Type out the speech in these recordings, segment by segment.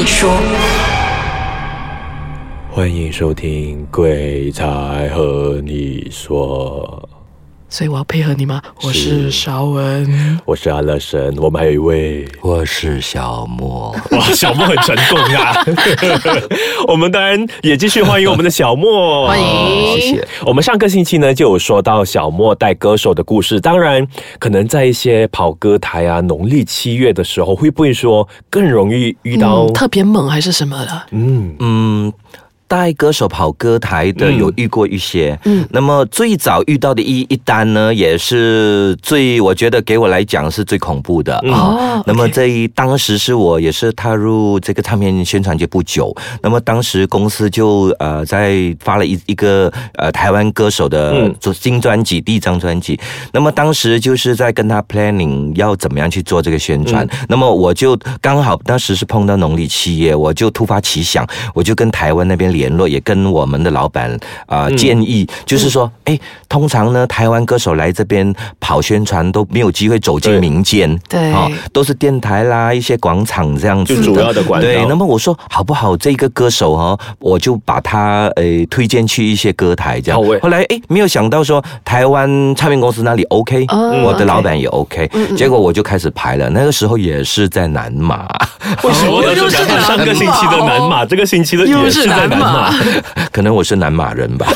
你说。欢迎收听《鬼才和你说》。所以我要配合你吗？我是邵文，我是阿乐神，我们还有一位，我是小莫。哇，小莫很成功啊！我们当然也继续欢迎我们的小莫，欢迎，谢谢。我们上个星期呢就有说到小莫带歌手的故事，当然可能在一些跑歌台啊，农历七月的时候，会不会说更容易遇到、嗯特别猛还是什么的？嗯嗯，带歌手跑歌台的嗯。有遇过一些，嗯。那么最早遇到的一一单呢，也是最我觉得给我来讲是最恐怖的。嗯。啊。哦那么这一当时是我也是踏入这个唱片宣传界不久，那么当时公司就呃在发了一一个呃台湾歌手的嗯。做新专辑第一张专辑，那么当时就是在跟他 planning 要怎么样去做这个宣传，嗯。那么我就刚好当时是碰到农历七月，我就突发奇想，我就跟台湾那边联络，也跟我们的老板啊、建议，就是说，哎，通常呢台湾歌手来这边跑宣传都没有机会走进民间，对。哦，都是电台啦、一些广场这样子就主要的管道。对，那么我说好不好？这个歌手哦，我就把他呃推荐去一些歌台这样。后来哎，没有想到说台湾唱片公司那里 OK，、哦我的老板也 OK，、结果我就开始排了。那个时候也是在南马，为什么？又是南马。上个星期的南马，这个星期的也是在南南马马？可能我是南马人吧，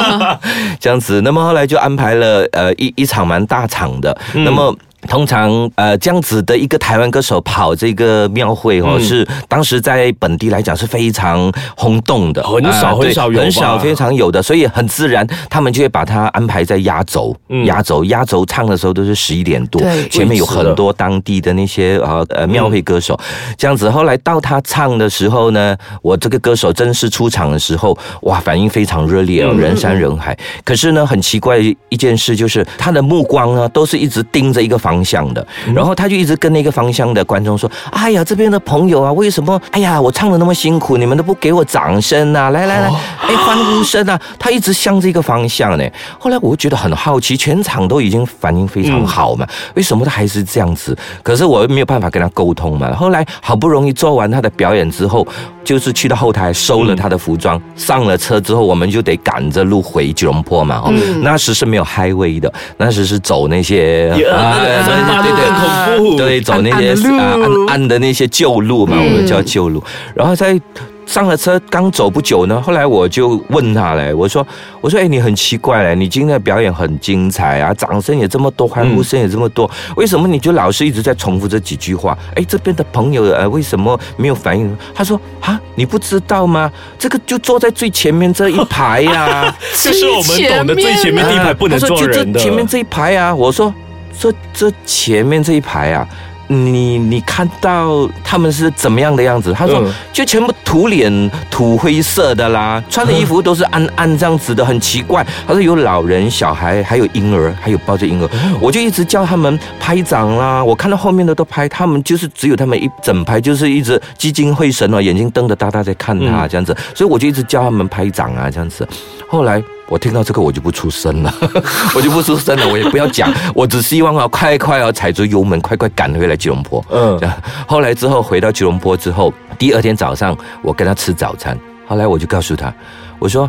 这样子。那么后来就安排了呃一一场蛮大场的，嗯那么。通常呃这样子的一个台湾歌手跑这个庙会哦，嗯。是当时在本地来讲是非常轰动的，很少很少有很少非常有的，所以很自然他们就会把它安排在压轴，嗯。压轴压轴唱的时候都是十一点多，前面有很多当地的那些呃呃庙会歌手，这样子。后来到他唱的时候呢，我这个歌手正式出场的时候，哇，反应非常热烈哦，嗯人山人海。可是呢，很奇怪一件事就是他的目光呢都是一直盯着一个方向的，然后他就一直跟那个方向的观众说：“哎呀，这边的朋友啊，为什么？哎呀，我唱的那么辛苦，你们都不给我掌声啊！来来来，哎，欢呼声啊！”他一直向这个方向呢。后来我就觉得很好奇，全场都已经反应非常好嘛，为什么他还是这样子？可是我又没有办法跟他沟通嘛。后来好不容易做完他的表演之后，就是去到后台收了他的服装，上了车之后，我们就得赶着路回吉隆坡嘛。哦，那时是没有 highway 的，那时是走那些啊，对对对。很恐怖，对，走那些暗暗的路啊暗暗的那些旧路嘛，我们叫旧路。然后在上了车刚走不久呢，后来我就问他嘞，我说我说哎，你很奇怪嘞，你今天的表演很精彩啊，掌声也这么多，欢呼声也这么多，为什么你就老是一直在重复这几句话？哎，这边的朋友呃为什么没有反应？他说啊，你不知道吗？这个就坐在最前面这一排呀、就是我们懂的最前面第一排不能坐人的，这前面这一排啊，我说这这前面这一排啊。你你看到他们是怎么样的样子？他说、嗯就全部土脸土灰色的啦，穿的衣服都是暗暗这样子的，很奇怪。他说有老人、小孩，还有婴儿，还有抱着婴儿。我就一直叫他们拍掌啦，我看到后面的都拍，他们就是只有他们一整排就是一直聚精会神哦，眼睛瞪得大大在看他嗯这样子，所以我就一直叫他们拍掌啊这样子。后来我听到这个我就不出声了，我就不出声了，我也不要讲，我只希望啊快快啊踩着油门，快快赶回来吉隆坡。嗯后来之后回到吉隆坡之后，第二天早上我跟他吃早餐，后来我就告诉他，我说。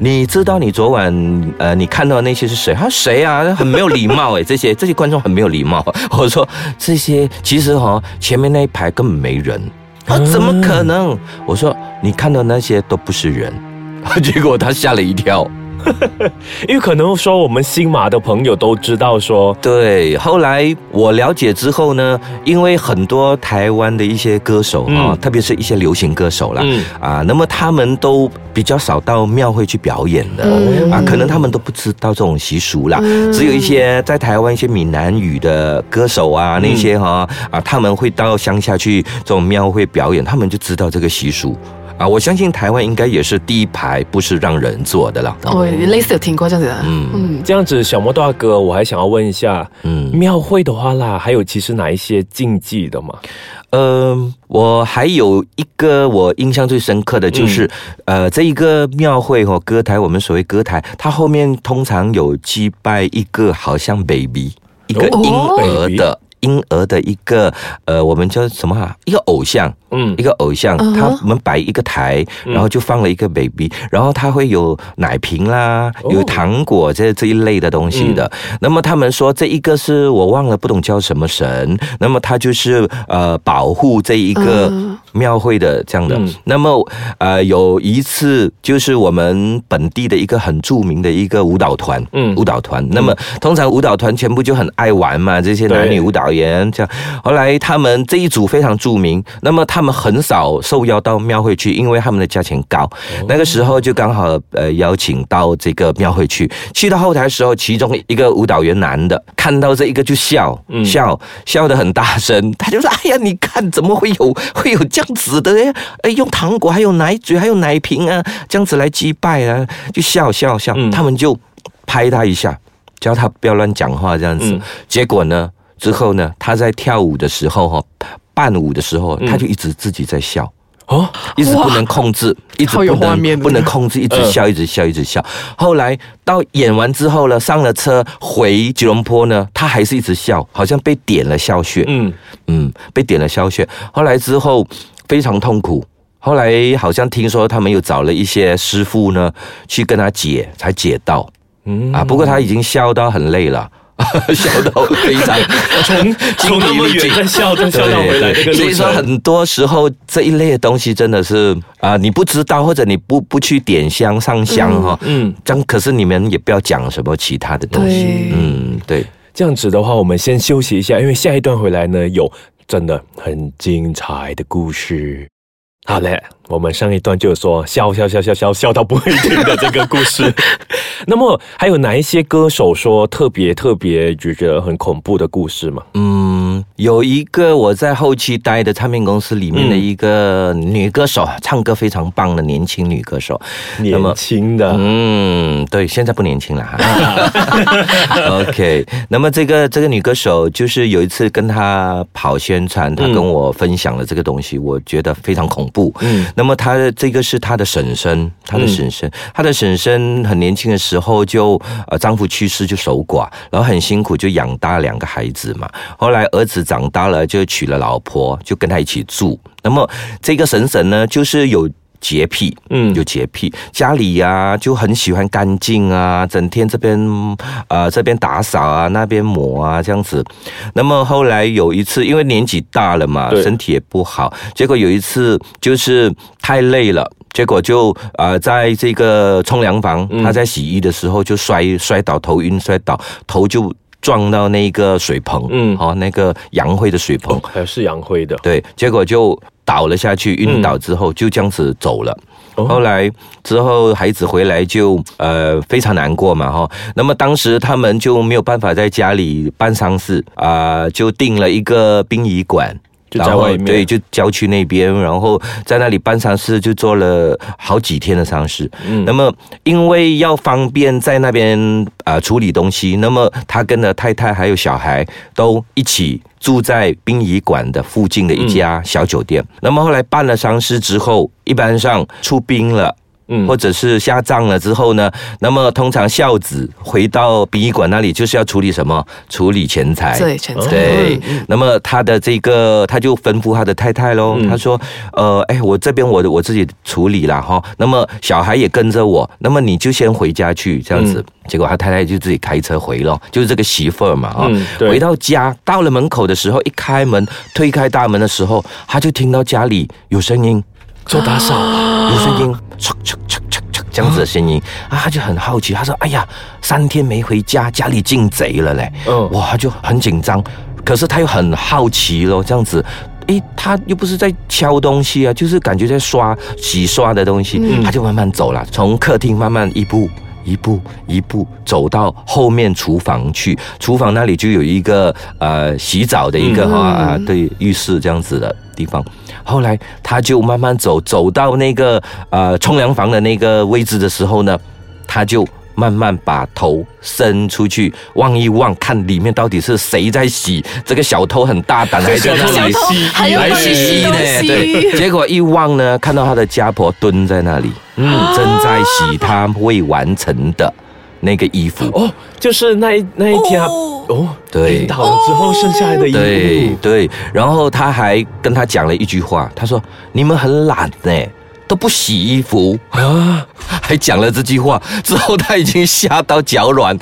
你知道你昨晚呃你看到那些是谁？他说谁啊？很没有礼貌哎，这些这些观众很没有礼貌。我说这些其实哈、前面那一排根本没人啊，怎么可能？我说你看到那些都不是人，结果他吓了一跳。因为可能说我们新马的朋友都知道说，对，后来我了解之后呢，因为很多台湾的一些歌手啊、嗯。特别是一些流行歌手啦，嗯。啊，那么他们都比较少到庙会去表演的、嗯啊，可能他们都不知道这种习俗啦。只有一些在台湾一些闽南语的歌手啊，那些哈啊，他们会到乡下去这种庙会表演，他们就知道这个习俗。啊，我相信台湾应该也是第一排不是让人坐的啦。哦，类似有听过这样子的，嗯嗯，这样子，小莫大哥，我还想要问一下，嗯庙会的话啦，还有其实哪一些禁忌的吗？呃，我还有一个我印象最深刻的就是，呃，这一个庙会哦，歌台，我们所谓歌台，它后面通常有祭拜一个好像 baby，一个哦婴儿的。婴儿的一个呃，我们叫什么啊？一个偶像，嗯。一个偶像，嗯他们摆一个台，然后就放了一个 baby，然后他会有奶瓶啦，哦。有糖果这这一类的东西的。那么他们说这一个是我忘了，不懂叫什么神，那么他就是呃保护这一个嗯庙会的这样的。嗯那么呃有一次就是我们本地的一个很著名的一个舞蹈团，嗯舞蹈团。那么通常舞蹈团全部就很爱玩嘛，这些男女舞蹈员这样。后来他们这一组非常著名，那么他们很少受邀到庙会去，因为他们的价钱高。那个时候就刚好呃邀请到这个庙会去，去到后台的时候，其中一个舞蹈员男的看到这一个就笑，嗯笑笑得很大声，他就说：“哎呀，你看怎么会有会有这样子的哎？哎，用糖果还有奶嘴还有奶瓶啊，这样子来击败啊，就笑笑笑。嗯他们就拍他一下，叫他不要乱讲话这样子。嗯结果呢，之后呢，他在跳舞的时候哈，伴舞的时候，嗯他就一直自己在笑。哦，一直不能控制，一直有不能不能控制，一直嗯笑，一直笑，一直笑。后来到演完之后呢，上了车回吉隆坡呢，他还是一直笑，好像被点了笑穴，嗯嗯，被点了笑穴。后来之后非常痛苦。后来好像听说他们又找了一些师傅呢，去跟他解，才解到嗯啊。不过他已经笑到很累了。笑到非常 从从那么远再笑，再笑到回来这个所以说，很多时候这一类的东西真的是啊、你不知道或者你不不去点香上香哈、嗯，这样可是你们也不要讲什么其他的东西。嗯，对，这样子的话，我们先休息一下，因为下一段回来呢，有真的很精彩的故事。好嘞，我们上一段就说笑笑笑笑笑笑到不会停的这个故事。那么还有哪一些歌手说特别特别觉得很恐怖的故事吗？嗯，有一个我在后期待的唱片公司里面的一个女歌手，唱歌非常棒的年轻女歌手。年轻的，嗯，对，现在不年轻了哈。OK，那么这个这个女歌手，就是有一次跟她跑宣传，她嗯跟我分享了这个东西，我觉得非常恐怖。嗯那么她的这个是她的婶婶，她的婶婶，她的婶婶很年轻的时候就呃丈夫去世就守寡，然后很辛苦就养大两个孩子嘛。后来儿子长大了就娶了老婆，就跟他一起住。那么这个婶婶呢，就是有。洁癖，嗯有洁癖，家里呀、就很喜欢干净啊，整天这边呃这边打扫啊，那边抹啊这样子。那么后来有一次，因为年纪大了嘛，身体也不好，结果有一次就是太累了。结果就呃，在这个冲凉房，嗯他在洗衣的时候就摔摔倒，头晕摔倒，头就撞到那个水棚，嗯哦，那个洋灰的水棚，还是杨辉的，对，结果就倒了下去，晕倒之后就这样子走了。哦后来之后，孩子回来就呃非常难过嘛哈。那么当时他们就没有办法在家里办丧事啊、就订了一个殡仪馆。就在外面对，就郊区那边，然后在那里办丧事，就做了好几天的丧事。嗯那么因为要方便在那边啊、呃处理东西，那么他跟着太太还有小孩都一起住在殡仪馆的附近的一家小酒店。那么后来办了丧事之后，一般上出殡了。嗯。或者是下葬了之后呢，那么通常孝子回到殡仪馆那里，就是要处理什么？处理钱财。对，钱财，对。嗯，那么他的这个，他就吩咐他的太太喽，嗯。他说，呃，哎，我这边我我自己处理了哈，那么小孩也跟着我，那么你就先回家去这样子。结果他太太就自己开车回了，就是这个媳妇儿嘛啊、嗯回到家，到了门口的时候，一开门推开大门的时候，他就听到家里有声音，做打扫，有声音，唰唰唰唰唰这样子的声音。啊，他就很好奇，他说：“哎呀，三天没回家，家里进贼了嘞！”嗯。哇，他就很紧张，可是他又很好奇咯，这样子。诶，他又不是在敲东西啊，就是感觉在刷洗刷的东西，嗯。他就慢慢走了，从客厅慢慢一步一步一步走到后面厨房去，厨房那里就有一个呃洗澡的一个嗯、啊，对浴室这样子的地方。后来他就慢慢走，走到那个呃冲凉房的那个位置的时候呢，他就慢慢把头伸出去望一望，看里面到底是谁在洗。这个小偷很大胆，还在那里小偷小偷还要来洗呢，对，结果一望呢，看到他的家婆蹲在那里，嗯，正在洗他未完成的那个衣服。哦，就是那一那一天啊，哦，对。冰倒了之后剩下来的衣服，对对，然后他还跟他讲了一句话，他说：“你们很懒呢，都不洗衣服。啊。”还讲了这句话之后，他已经吓到脚软，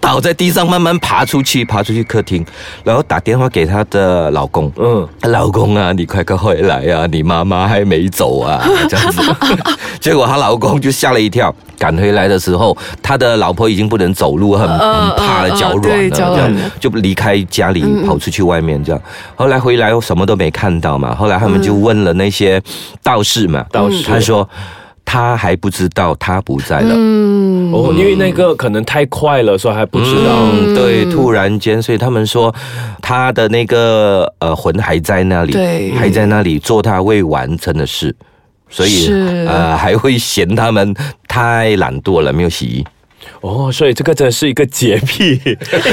倒在地上，慢慢爬出去，爬出去客厅，然后打电话给她的老公。嗯，老公啊，你快快回来啊！你妈妈还没走啊，这样子。结果她老公就吓了一跳，赶回来的时候，他的老婆已经不能走路，很很怕脚软了，这样就离开家里跑出去外面这样。后来回来什么都没看到嘛，后来他们就问了那些道士嘛，道士他说他还不知道他不在了。嗯，哦，因为那个可能太快了，所以还不知道。嗯，对，突然间，所以他们说他的那个呃魂还在那里，对还在那里做他未完成的事，所以呃还会嫌他们太懒惰了，没有洗衣。哦，所以这个真的是一个洁癖，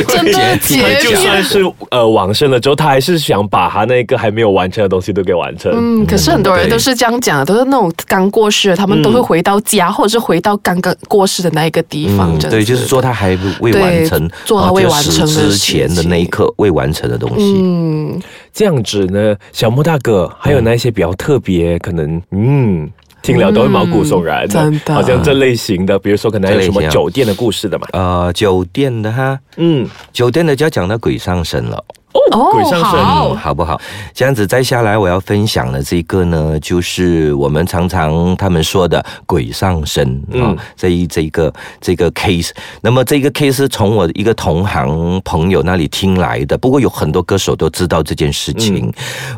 真的洁癖就。算是呃往生了之后，他还是想把他那个还没有完成的东西都给完成。嗯，可是很多人都是这样讲的，都是那种刚过世的，他们都会回到家，或者是回到刚刚过世的那一个地方。对，就是说他还未完成，做他未完成之前的那一刻未完成的东西。嗯，这样子呢，小莫大哥还有那一些比较特别，可能嗯。听了都会毛骨悚然的，真的。好像这类型的，比如说可能还有什么酒店的。故事的嘛，呃，酒店的哈，嗯，酒店的就要讲到鬼上身了。哦鬼上身好不好？这样子再下来，我要分享的这个呢，就是我们常常他们说的鬼上身啊、嗯这一这一个这个 case。那么这个 case 是从我一个同行朋友那里听来的，不过有很多歌手都知道这件事情。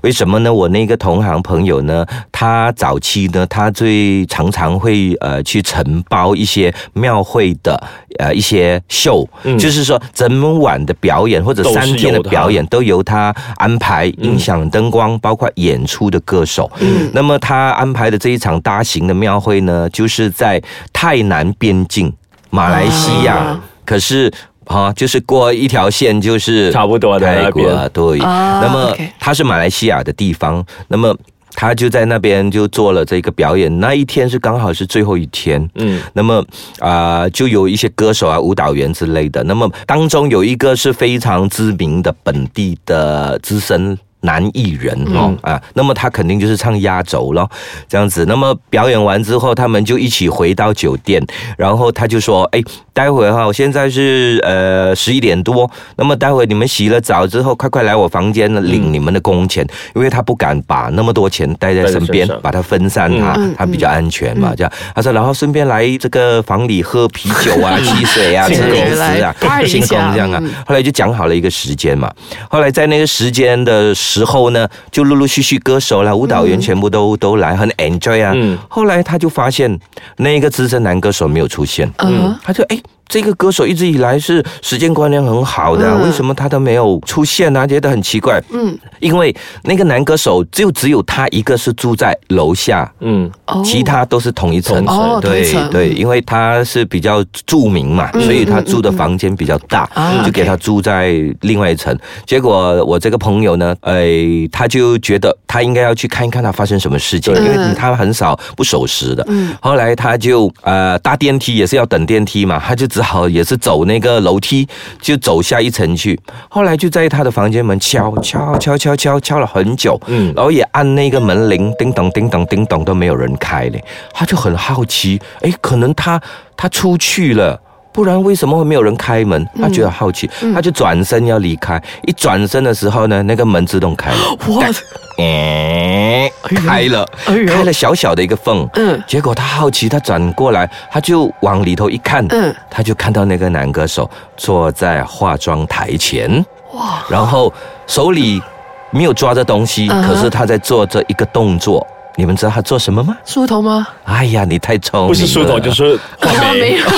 为什么呢？我那个同行朋友呢，他早期呢，他最常常会呃去承包一些庙会的呃一些秀，就是说整晚的表演或者三天的表演都由他安排，音响、灯光，包括演出的歌手。嗯，那么他安排的这一场大型的庙会呢，就是在泰南边境，马来西亚。啊可是。啊，就是过一条线，就是差不多的泰国，对。啊那么它是马来西亚的地方，那么他就在那边就做了这个表演。那一天是刚好是最后一天，嗯，那么啊、就有一些歌手啊、舞蹈员之类的。那么当中有一个是非常知名的本地的资深。男艺人哦、啊，那么他肯定就是唱压轴咯，这样子。那么表演完之后，他们就一起回到酒店，然后他就说：“哎，待会哈，我现在是呃十一点多，那么待会你们洗了澡之后，快快来我房间领你们的工钱，因为他不敢把那么多钱带在身边把它分散他，嗯他比较安全嘛。这样，他说，然后顺便来这个房里喝啤酒啊、汽水啊、吃零食啊来 party 一庆功这样啊嗯。后来就讲好了一个时间嘛。后来在那个时间的时候呢，就陆陆续续歌手啦、舞蹈员全部都都来，很 enjoy 啊。嗯后来他就发现那个资深男歌手没有出现，嗯他就哎。这个歌手一直以来是时间观念很好的啊、嗯。为什么他都没有出现呢、觉得很奇怪。嗯，因为那个男歌手就只有他一个是住在楼下，嗯，哦。其他都是同一层。层。哦对对，因为他是比较著名嘛，所以他住的房间比较大，啊就给他住在另外一层。结果我这个朋友呢，哎，他就觉得他应该要去看一看他发生什么事情，因为嗯他很少不守时的。嗯。后来他就呃搭电梯也是要等电梯嘛，他就只好也是走那个楼梯，就走下一层去。后来就在他的房间门敲敲敲敲敲敲了很久，嗯然后也按那个门铃，叮咚叮咚叮咚都没有人开嘞，他就很好奇，诶，可能他他出去了。不然为什么会没有人开门？他觉得好奇，他就转身要离开。一转身的时候呢，那个门自动开了，哇，诶，开了，开了小小的一个缝。嗯。结果他好奇，他转过来，他就往里头一看，嗯。他就看到那个男歌手坐在化妆台前，哇，然后手里没有抓着东西，嗯。可是他在做着一个动作。你们知道他做什么吗？梳头吗？哎呀，你太聪明了！不是梳头就是画眉，有。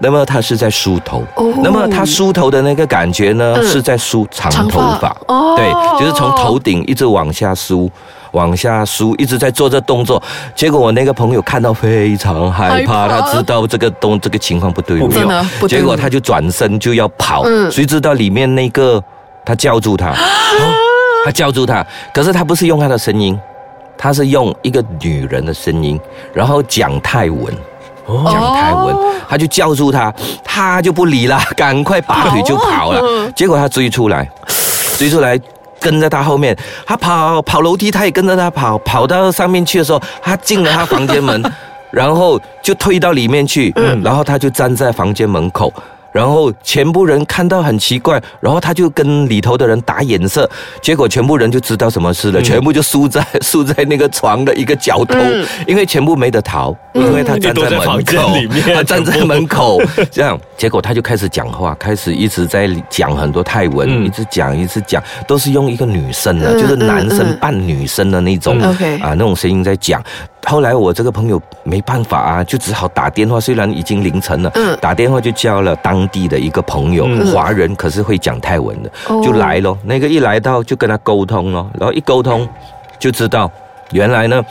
那么他是在梳头，哦。那么他梳头的那个感觉呢，嗯。是在梳长长头发。发，哦。对，就是从头顶一直往下梳。往下梳，一直在做这动作，结果我那个朋友看到非常害怕，害怕。他知道这个动这个情况不对路，真的不对结果他就转身就要跑，嗯。谁知道里面那个他叫住他，他叫住他，可是他不是用他的声音，他是用一个女人的声音，然后讲泰文。讲泰文，他就叫住他，他就不理了，赶快拔腿就跑了。结果他追出来，追出来跟在他后面，他跑跑楼梯，他也跟着他跑，跑到上面去的时候，他进了他房间门，然后就退到里面去，然后他就站在房间门口。然后全部人看到很奇怪，然后他就跟里头的人打眼色，结果全部人就知道什么事了，全部就输在 输在那个床的一个角头，因为全部没得逃，因为他站在门口，他站在门口，这样，结果他就开始讲话，开始一直在讲很多泰文，一直讲一直讲，都是用一个女生的，就是男生扮女生的那种啊那种声音在讲。后来我这个朋友没办法啊，就只好打电话。虽然已经凌晨了，打电话就叫了当地的一个朋友，华人，可是会讲泰文的，就来了。那个一来到就跟他沟通了，然后一沟通就知道，原来呢。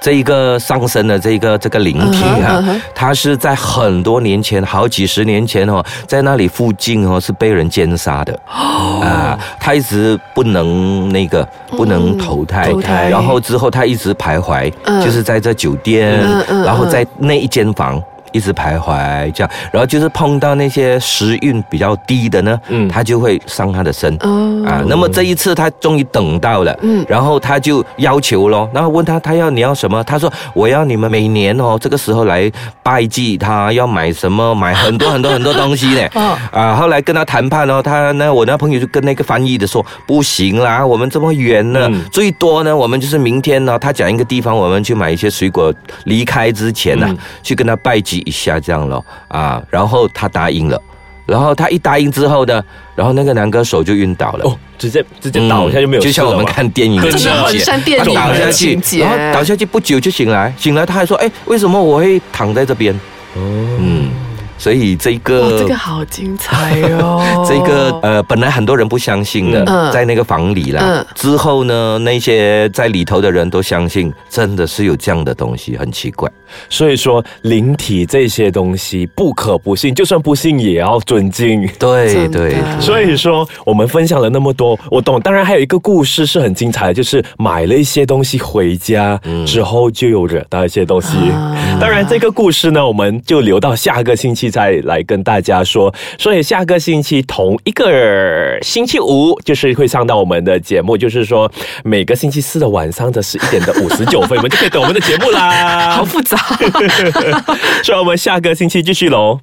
这一个上升的这个这个灵体啊，它是在很多年前，好几十年前哦，在那里附近哦是被人奸杀的。啊，他一直不能那个不能投胎，然后之后他一直徘徊，就是在这酒店，然后在那一间房。一直徘徊这样，然后就是碰到那些时运比较低的呢，嗯，他就会伤他的身啊。那么这一次他终于等到了，嗯，然后他就要求咯，然后问他他要你要什么？他说我要你们每年哦这个时候来拜祭他，要买什么？买很多很多很多东西呢。啊，后来跟他谈判哦，他那我那朋友就跟那个翻译的说不行啦，我们这么远呢，最多呢我们就是明天呢，他讲一个地方，我们去买一些水果，离开之前呢去跟他拜祭。一下这样咯啊，然后他答应了，然后他一答应之后呢，然后那个男歌手就晕倒了，哦，直接直接倒下就没有，就像我们看电影的情节，他倒下去，然后倒下去不久就醒来，醒来他还说，哎，为什么我会躺在这边？哦，嗯。所以这个这个好精彩哦！这个呃，本来很多人不相信的，在那个房里啦。之后呢，那些在里头的人都相信，真的是有这样的东西，很奇怪。所以说，灵体这些东西不可不信，就算不信也要尊敬。对对。所以说，我们分享了那么多，我懂。当然，还有一个故事是很精彩的，就是买了一些东西回家之后，就有惹到一些东西。当然，这个故事呢，我们就留到下个星期。再来跟大家说，所以下个星期同一个星期五，就是会上到我们的节目，就是说每个星期四的晚上的十一点的五十九分，你们就可以等我们的节目啦。好复杂，所以我们下个星期继续喽。